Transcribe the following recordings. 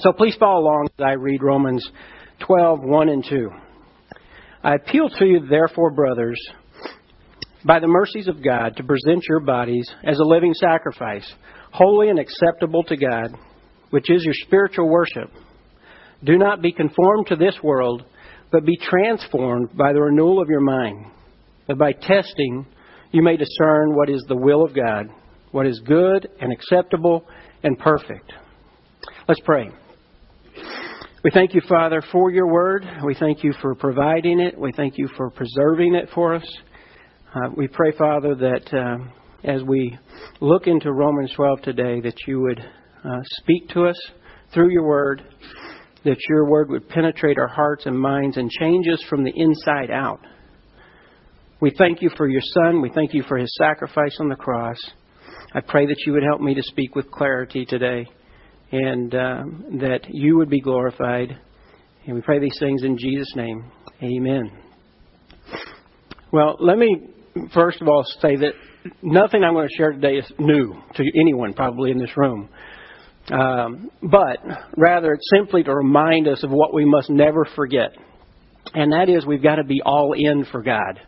So please follow along as I read Romans 12, 1 and 2. I appeal to you, therefore, brothers, by the mercies of God, to present your bodies as a living sacrifice, holy and acceptable to God, which is your spiritual worship. Do not be conformed to this world, but be transformed by the renewal of your mind, that by testing you may discern what is the will of God, what is good and acceptable and perfect. Let's pray. We thank you, Father, for your word. We thank you for providing it. We thank you for preserving it for us. Uh, we pray, Father, that uh, as we look into Romans 12 today, that you would uh, speak to us through your word, that your word would penetrate our hearts and minds and change us from the inside out. We thank you for your Son. We thank you for his sacrifice on the cross. I pray that you would help me to speak with clarity today and um, that you would be glorified. And we pray these things in Jesus' name. Amen. Well, let me first of all say that nothing I'm going to share today is new to anyone probably in this room. Um, but rather, it's simply to remind us of what we must never forget. And that is, we've got to be all in for God.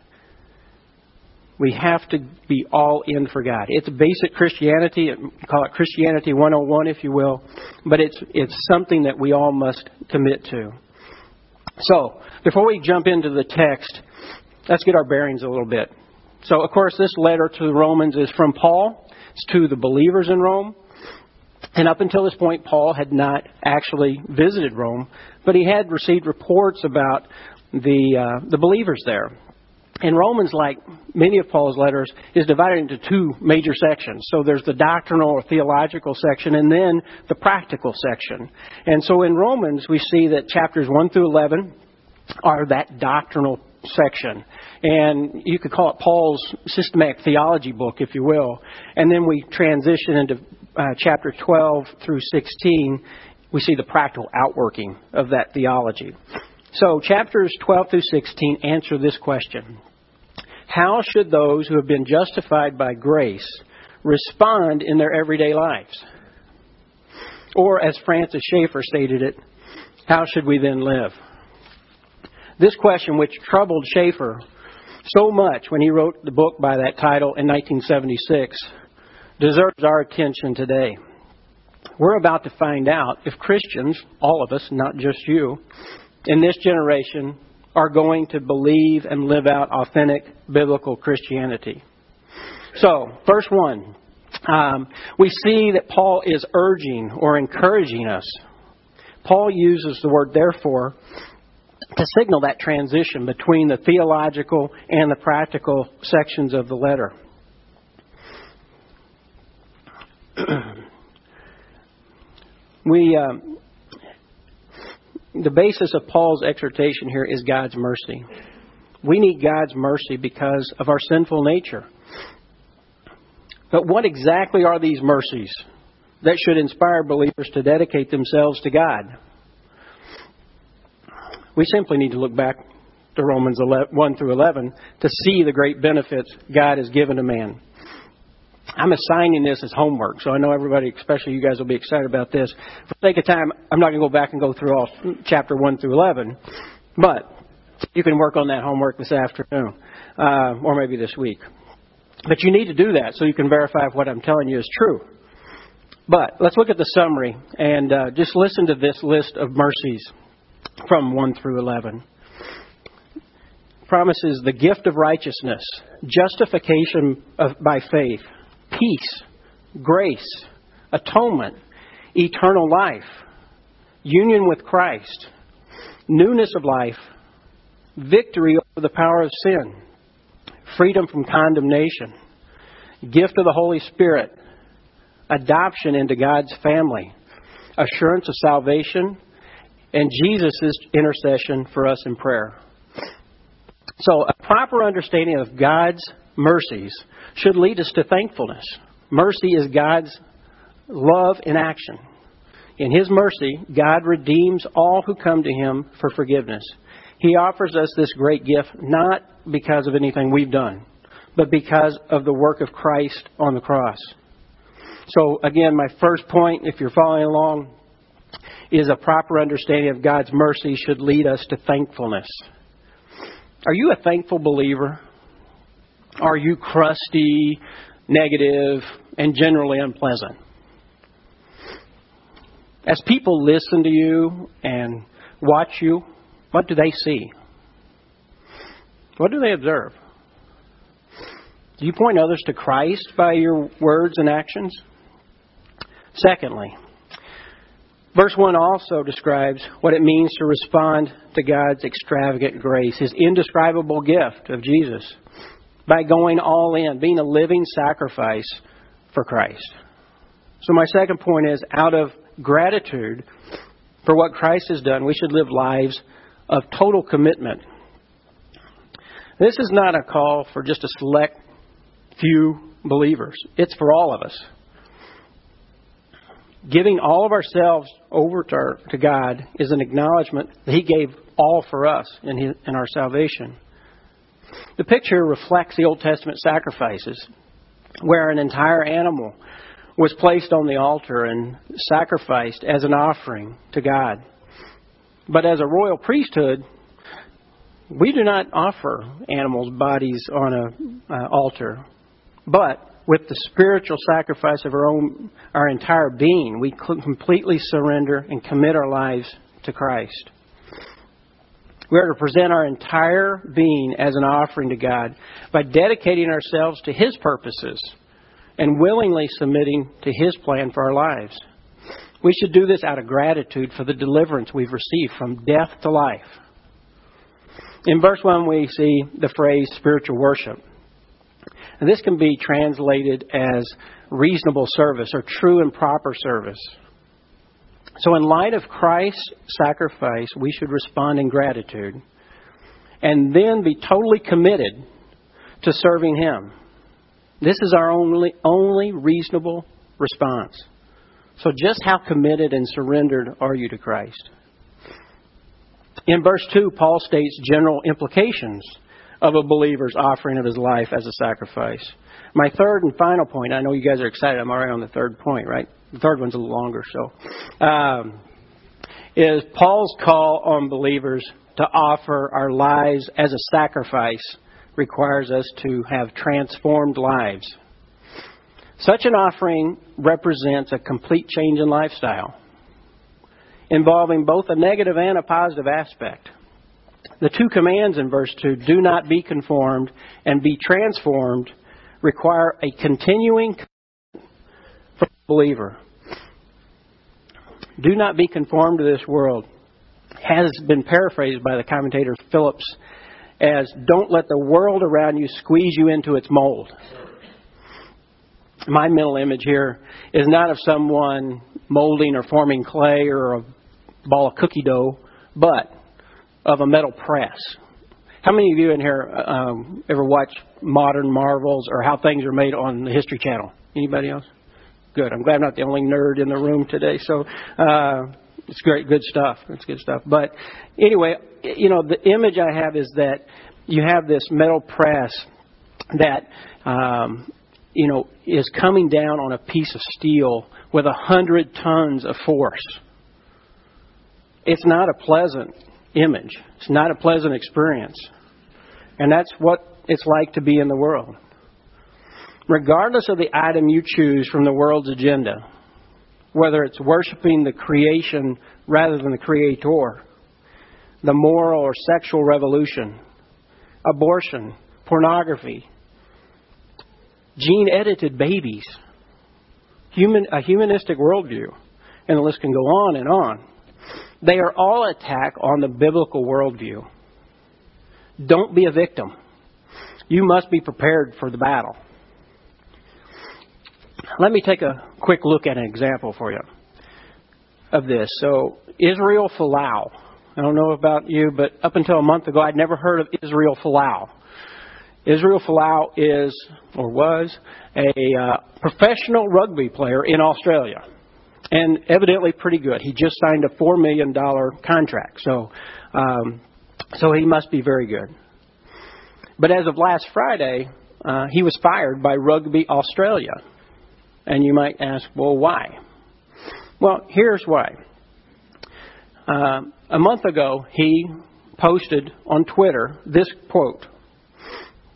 We have to be all in for God. It's basic Christianity. Call it Christianity 101, if you will. But it's, it's something that we all must commit to. So, before we jump into the text, let's get our bearings a little bit. So, of course, this letter to the Romans is from Paul. It's to the believers in Rome. And up until this point, Paul had not actually visited Rome, but he had received reports about the uh, the believers there. And Romans, like many of Paul's letters, is divided into two major sections. So there's the doctrinal or theological section, and then the practical section. And so in Romans, we see that chapters 1 through 11 are that doctrinal section. And you could call it Paul's systematic theology book, if you will. And then we transition into uh, chapter 12 through 16. We see the practical outworking of that theology. So, chapters 12 through 16 answer this question How should those who have been justified by grace respond in their everyday lives? Or, as Francis Schaeffer stated it, how should we then live? This question, which troubled Schaeffer so much when he wrote the book by that title in 1976, deserves our attention today. We're about to find out if Christians, all of us, not just you, in this generation are going to believe and live out authentic biblical Christianity. So, verse 1. Um, we see that Paul is urging or encouraging us. Paul uses the word therefore to signal that transition between the theological and the practical sections of the letter. we um, the basis of Paul's exhortation here is God's mercy. We need God's mercy because of our sinful nature. But what exactly are these mercies that should inspire believers to dedicate themselves to God? We simply need to look back to Romans 1 through 11 to see the great benefits God has given to man. I'm assigning this as homework, so I know everybody, especially you guys, will be excited about this. For the sake of time, I'm not going to go back and go through all chapter 1 through 11, but you can work on that homework this afternoon, uh, or maybe this week. But you need to do that so you can verify if what I'm telling you is true. But let's look at the summary and uh, just listen to this list of mercies from 1 through 11. Promises the gift of righteousness, justification of, by faith, peace, grace, atonement, eternal life, union with Christ, newness of life, victory over the power of sin, freedom from condemnation, gift of the Holy Spirit, adoption into God's family, assurance of salvation, and Jesus' intercession for us in prayer. So, a proper understanding of God's mercies should lead us to thankfulness. Mercy is God's love in action. In His mercy, God redeems all who come to Him for forgiveness. He offers us this great gift not because of anything we've done, but because of the work of Christ on the cross. So, again, my first point, if you're following along, is a proper understanding of God's mercy should lead us to thankfulness. Are you a thankful believer? Are you crusty, negative, and generally unpleasant? As people listen to you and watch you, what do they see? What do they observe? Do you point others to Christ by your words and actions? Secondly, verse 1 also describes what it means to respond to God's extravagant grace, His indescribable gift of Jesus, by going all in, being a living sacrifice for Christ. So, my second point is out of gratitude for what Christ has done, we should live lives of total commitment. This is not a call for just a select few believers, it's for all of us giving all of ourselves over to, our, to God is an acknowledgement that He gave all for us in, his, in our salvation. The picture reflects the Old Testament sacrifices, where an entire animal was placed on the altar and sacrificed as an offering to God. But as a royal priesthood, we do not offer animals' bodies on an uh, altar. But with the spiritual sacrifice of our own our entire being we completely surrender and commit our lives to Christ we are to present our entire being as an offering to God by dedicating ourselves to his purposes and willingly submitting to his plan for our lives. We should do this out of gratitude for the deliverance we've received from death to life. In verse 1 we see the phrase spiritual worship. And this can be translated as reasonable service or true and proper service. So, in light of Christ's sacrifice, we should respond in gratitude and then be totally committed to serving Him. This is our only, only reasonable response. So, just how committed and surrendered are you to Christ? In verse 2, Paul states general implications of a believer's offering of his life as a sacrifice. My third and final point, I know you guys are excited. I'm already on the third point, right? The third one's a little longer, so. Um, is Paul's call on believers to offer our lives as a sacrifice requires us to have transformed lives. Such an offering represents a complete change in lifestyle, involving both a negative and a positive aspect. The two commands in verse 2 do not be conformed and be transformed require a continuing from the believer. Do not be conformed to this world has been paraphrased by the commentator Phillips as don't let the world around you squeeze you into its mold. My mental image here is not of someone molding or forming clay or a ball of cookie dough, but of a metal press. How many of you in here um, ever watch Modern Marvels or how things are made on the History Channel? Anybody else? Good. I'm glad I'm not the only nerd in the room today. So uh, it's great, good stuff. It's good stuff. But anyway, you know, the image I have is that you have this metal press that um, you know is coming down on a piece of steel with a hundred tons of force. It's not a pleasant image. It's not a pleasant experience. And that's what it's like to be in the world. Regardless of the item you choose from the world's agenda, whether it's worshiping the creation rather than the creator, the moral or sexual revolution, abortion, pornography, gene edited babies, human, a humanistic worldview, and the list can go on and on. They are all attack on the biblical worldview. Don't be a victim. You must be prepared for the battle. Let me take a quick look at an example for you of this. So, Israel Folau. I don't know about you, but up until a month ago, I'd never heard of Israel Folau. Israel Folau is, or was, a uh, professional rugby player in Australia and evidently pretty good. He just signed a four million dollar contract, so um, so he must be very good. But as of last Friday, uh, he was fired by Rugby Australia, and you might ask, well, why? Well, here's why. Uh, a month ago, he posted on Twitter this quote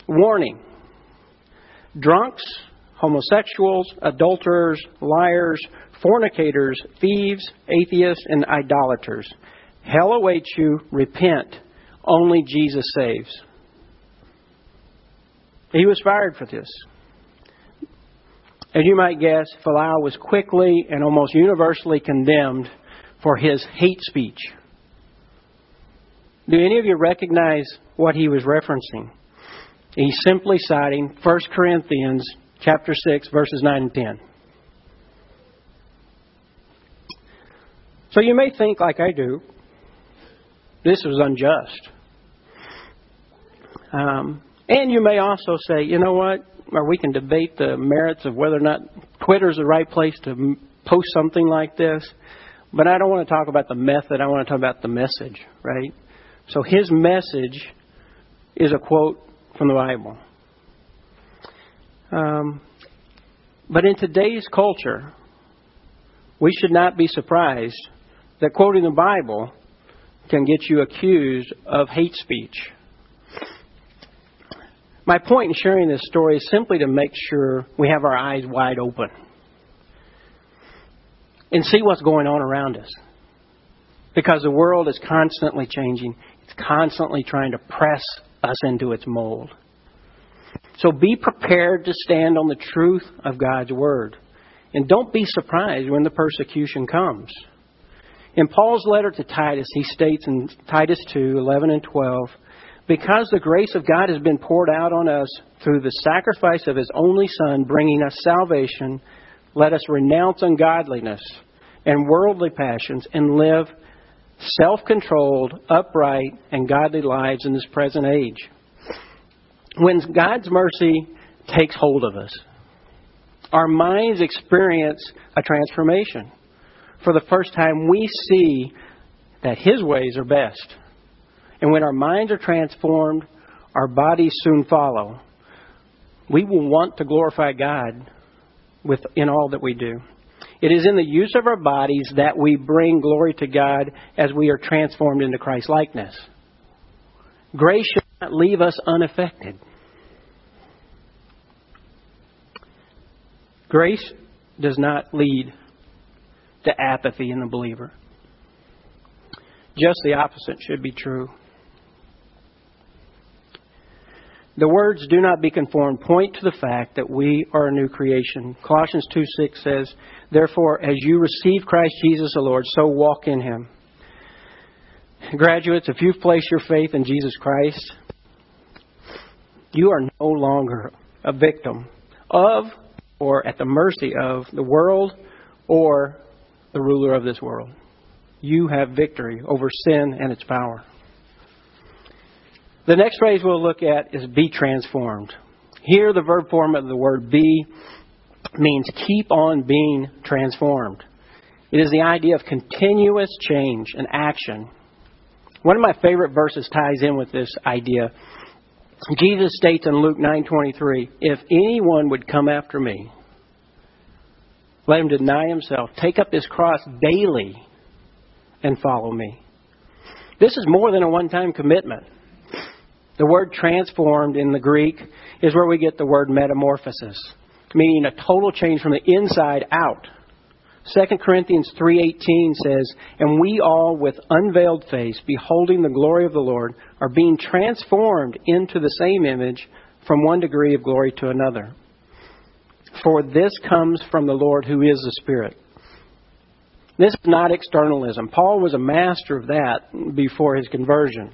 Warning drunks, homosexuals, adulterers, liars, fornicators, thieves, atheists, and idolaters. Hell awaits you. Repent. Only Jesus saves. He was fired for this. As you might guess, Folau was quickly and almost universally condemned for his hate speech. Do any of you recognize what he was referencing? He's simply citing 1 Corinthians chapter 6 verses 9 and 10. So you may think like I do, this was unjust. Um, and you may also say, you know what? Or we can debate the merits of whether or not Twitter is the right place to post something like this. But I don't want to talk about the method. I want to talk about the message, right? So his message is a quote from the Bible. Um, but in today's culture, we should not be surprised that quoting the Bible can get you accused of hate speech. My point in sharing this story is simply to make sure we have our eyes wide open and see what's going on around us. Because the world is constantly changing, it's constantly trying to press us into its mold. So be prepared to stand on the truth of God's Word. And don't be surprised when the persecution comes. In Paul's letter to Titus, he states in Titus 2 11 and 12, because the grace of God has been poured out on us through the sacrifice of his only Son, bringing us salvation, let us renounce ungodliness and worldly passions and live self controlled, upright, and godly lives in this present age. When God's mercy takes hold of us, our minds experience a transformation. For the first time, we see that His ways are best. And when our minds are transformed, our bodies soon follow. We will want to glorify God with, in all that we do. It is in the use of our bodies that we bring glory to God as we are transformed into Christ likeness. Grace should not leave us unaffected. Grace does not lead to apathy in the believer. Just the opposite should be true. The words do not be conformed point to the fact that we are a new creation. Colossians 2 6 says, Therefore, as you receive Christ Jesus the Lord, so walk in him. Graduates, if you've placed your faith in Jesus Christ, you are no longer a victim of or at the mercy of the world or the ruler of this world. You have victory over sin and its power. The next phrase we'll look at is be transformed. Here, the verb form of the word be means keep on being transformed. It is the idea of continuous change and action. One of my favorite verses ties in with this idea. Jesus states in Luke 9:23, "If anyone would come after me, let him deny himself, take up his cross daily and follow me." This is more than a one-time commitment. The word transformed in the Greek is where we get the word metamorphosis, meaning a total change from the inside out. 2 Corinthians 3:18 says, "And we all with unveiled face beholding the glory of the Lord are being transformed into the same image from one degree of glory to another." For this comes from the Lord who is the Spirit. This is not externalism. Paul was a master of that before his conversion.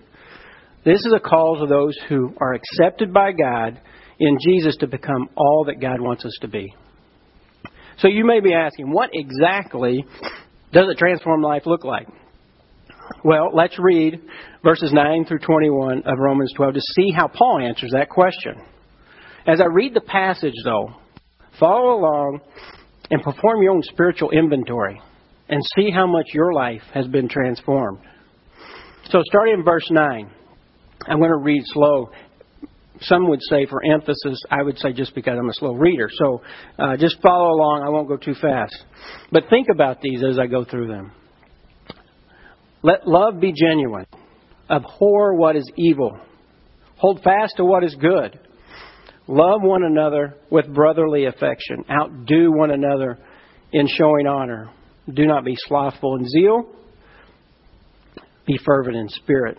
This is a call to those who are accepted by God in Jesus to become all that God wants us to be. So you may be asking, what exactly does a transformed life look like? Well, let's read verses 9 through 21 of Romans 12 to see how Paul answers that question. As I read the passage, though, follow along and perform your own spiritual inventory and see how much your life has been transformed. So, starting in verse 9. I'm going to read slow. Some would say for emphasis, I would say just because I'm a slow reader. So uh, just follow along. I won't go too fast. But think about these as I go through them. Let love be genuine. Abhor what is evil. Hold fast to what is good. Love one another with brotherly affection. Outdo one another in showing honor. Do not be slothful in zeal. Be fervent in spirit.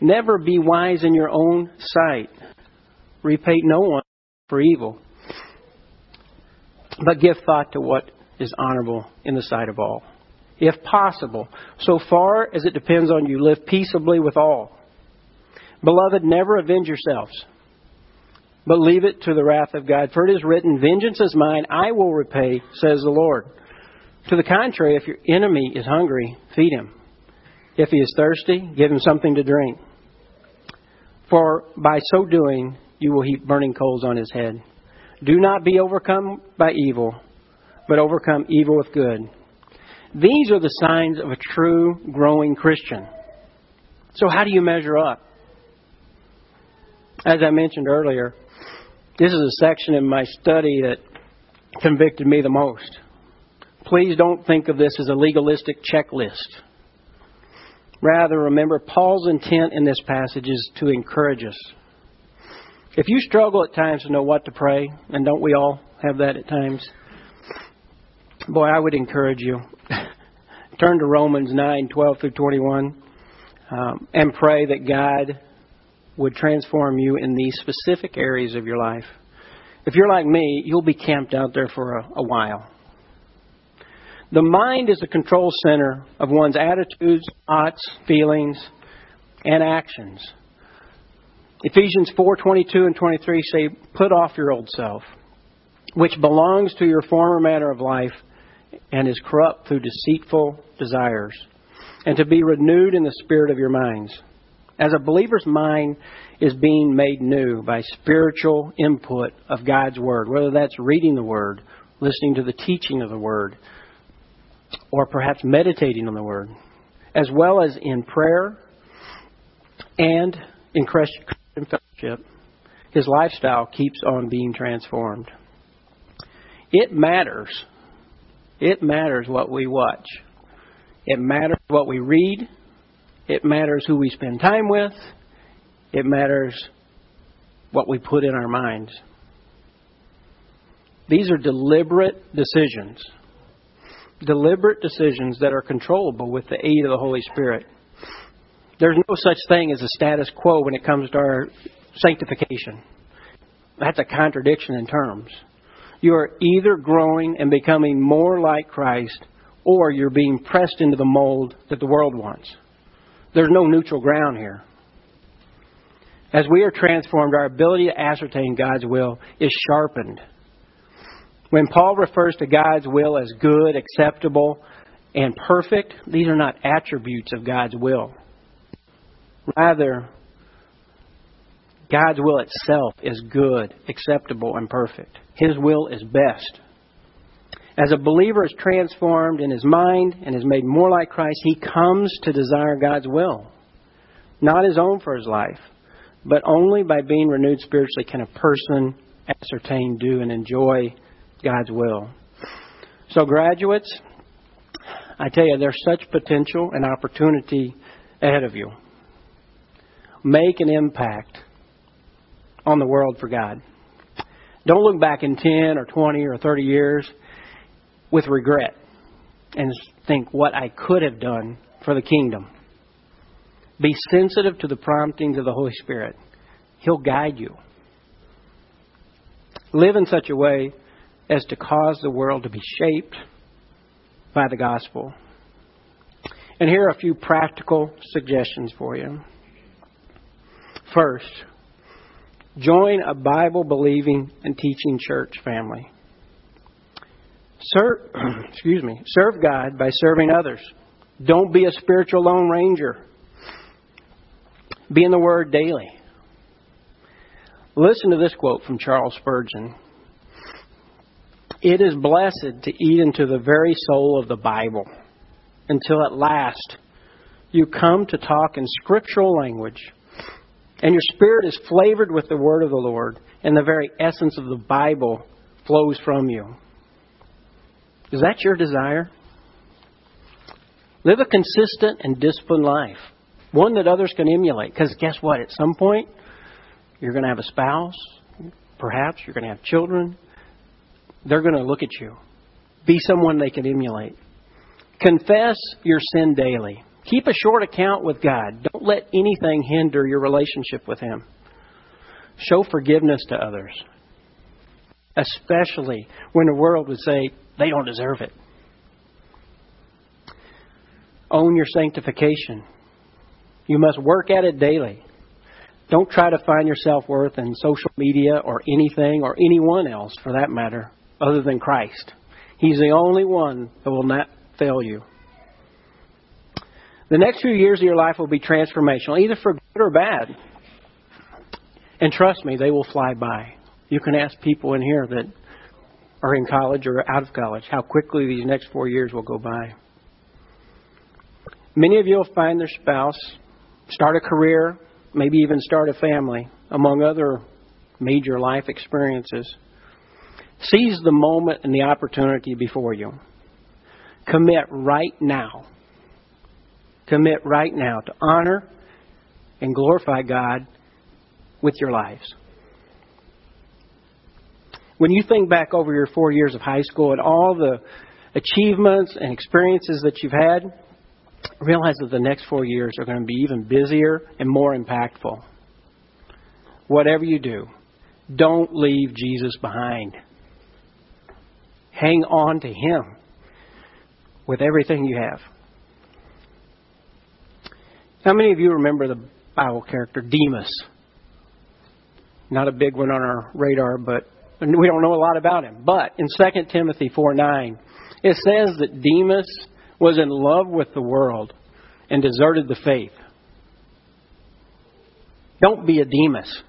Never be wise in your own sight. Repay no one for evil, but give thought to what is honorable in the sight of all. If possible, so far as it depends on you, live peaceably with all. Beloved, never avenge yourselves, but leave it to the wrath of God. For it is written, Vengeance is mine, I will repay, says the Lord. To the contrary, if your enemy is hungry, feed him. If he is thirsty, give him something to drink. For by so doing, you will heap burning coals on his head. Do not be overcome by evil, but overcome evil with good. These are the signs of a true growing Christian. So, how do you measure up? As I mentioned earlier, this is a section in my study that convicted me the most. Please don't think of this as a legalistic checklist. Rather, remember, Paul's intent in this passage is to encourage us. If you struggle at times to know what to pray, and don't we all have that at times? Boy, I would encourage you. Turn to Romans 9 12 through 21 um, and pray that God would transform you in these specific areas of your life. If you're like me, you'll be camped out there for a, a while. The mind is the control center of one's attitudes, thoughts, feelings, and actions. Ephesians 4:22 and 23 say, "Put off your old self, which belongs to your former manner of life and is corrupt through deceitful desires, and to be renewed in the spirit of your minds." As a believer's mind is being made new by spiritual input of God's word, whether that's reading the word, listening to the teaching of the word, or perhaps meditating on the Word, as well as in prayer and in Christian fellowship, his lifestyle keeps on being transformed. It matters. It matters what we watch. It matters what we read. It matters who we spend time with. It matters what we put in our minds. These are deliberate decisions deliberate decisions that are controllable with the aid of the Holy Spirit. There's no such thing as a status quo when it comes to our sanctification. That's a contradiction in terms. You are either growing and becoming more like Christ, or you're being pressed into the mold that the world wants. There's no neutral ground here. As we are transformed, our ability to ascertain God's will is sharpened when Paul refers to God's will as good, acceptable, and perfect, these are not attributes of God's will. Rather, God's will itself is good, acceptable, and perfect. His will is best. As a believer is transformed in his mind and is made more like Christ, he comes to desire God's will. Not his own for his life, but only by being renewed spiritually can a person ascertain, do, and enjoy God's will. So, graduates, I tell you, there's such potential and opportunity ahead of you. Make an impact on the world for God. Don't look back in 10 or 20 or 30 years with regret and think what I could have done for the kingdom. Be sensitive to the promptings of the Holy Spirit. He'll guide you. Live in such a way as to cause the world to be shaped by the gospel. And here are a few practical suggestions for you. First, join a Bible believing and teaching church family. Serve, excuse me, serve God by serving others. Don't be a spiritual lone ranger. Be in the Word daily. Listen to this quote from Charles Spurgeon. It is blessed to eat into the very soul of the Bible until at last you come to talk in scriptural language and your spirit is flavored with the word of the Lord and the very essence of the Bible flows from you. Is that your desire? Live a consistent and disciplined life, one that others can emulate. Because guess what? At some point, you're going to have a spouse, perhaps you're going to have children. They're going to look at you. Be someone they can emulate. Confess your sin daily. Keep a short account with God. Don't let anything hinder your relationship with Him. Show forgiveness to others, especially when the world would say they don't deserve it. Own your sanctification. You must work at it daily. Don't try to find your self worth in social media or anything or anyone else for that matter other than Christ. He's the only one that will not fail you. The next few years of your life will be transformational, either for good or bad. And trust me, they will fly by. You can ask people in here that are in college or out of college how quickly these next four years will go by. Many of you will find their spouse, start a career, maybe even start a family, among other major life experiences. Seize the moment and the opportunity before you. Commit right now. Commit right now to honor and glorify God with your lives. When you think back over your four years of high school and all the achievements and experiences that you've had, realize that the next four years are going to be even busier and more impactful. Whatever you do, don't leave Jesus behind. Hang on to Him with everything you have. How many of you remember the Bible character Demas? Not a big one on our radar, but we don't know a lot about him. But in 2 Timothy 4 9, it says that Demas was in love with the world and deserted the faith. Don't be a Demas.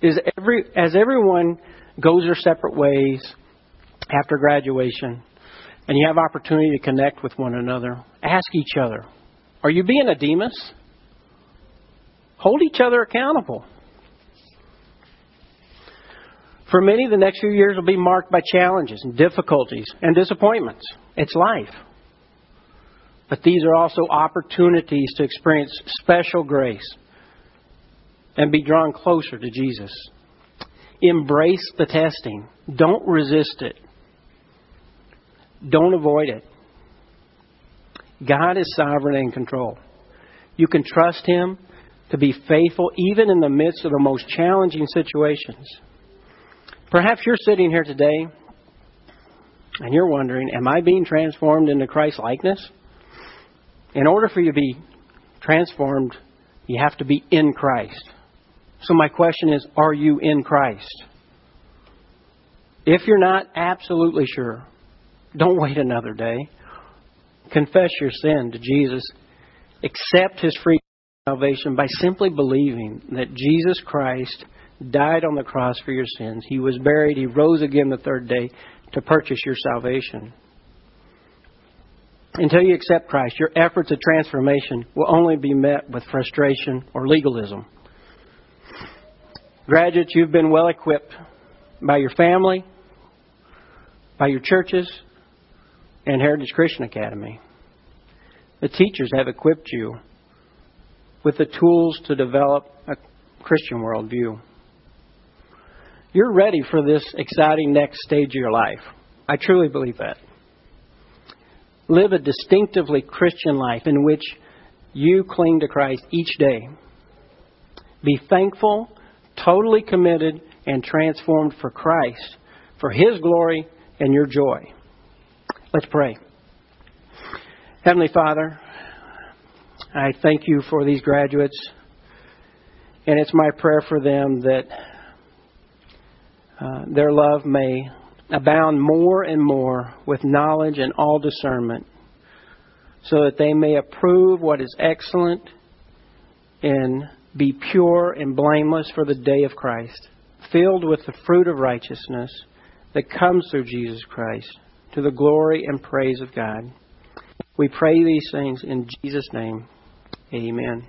Is every, as everyone goes their separate ways after graduation, and you have opportunity to connect with one another, ask each other, are you being a Demas? Hold each other accountable. For many, the next few years will be marked by challenges and difficulties and disappointments. It's life. But these are also opportunities to experience special grace and be drawn closer to Jesus. Embrace the testing. Don't resist it. Don't avoid it. God is sovereign and in control. You can trust Him to be faithful even in the midst of the most challenging situations. Perhaps you're sitting here today and you're wondering, am I being transformed into Christ likeness? In order for you to be transformed, you have to be in Christ. So my question is, are you in Christ? If you're not absolutely sure, don't wait another day. Confess your sin to Jesus. Accept his free salvation by simply believing that Jesus Christ died on the cross for your sins. He was buried. He rose again the third day to purchase your salvation. Until you accept Christ, your efforts at transformation will only be met with frustration or legalism. Graduates, you've been well equipped by your family, by your churches, and Heritage Christian Academy. The teachers have equipped you with the tools to develop a Christian worldview. You're ready for this exciting next stage of your life. I truly believe that. Live a distinctively Christian life in which you cling to Christ each day. Be thankful, totally committed, and transformed for Christ, for His glory and your joy. Let's pray. Heavenly Father, I thank you for these graduates, and it's my prayer for them that uh, their love may abound more and more with knowledge and all discernment, so that they may approve what is excellent and be pure and blameless for the day of Christ, filled with the fruit of righteousness that comes through Jesus Christ, to the glory and praise of God. We pray these things in Jesus' name. Amen.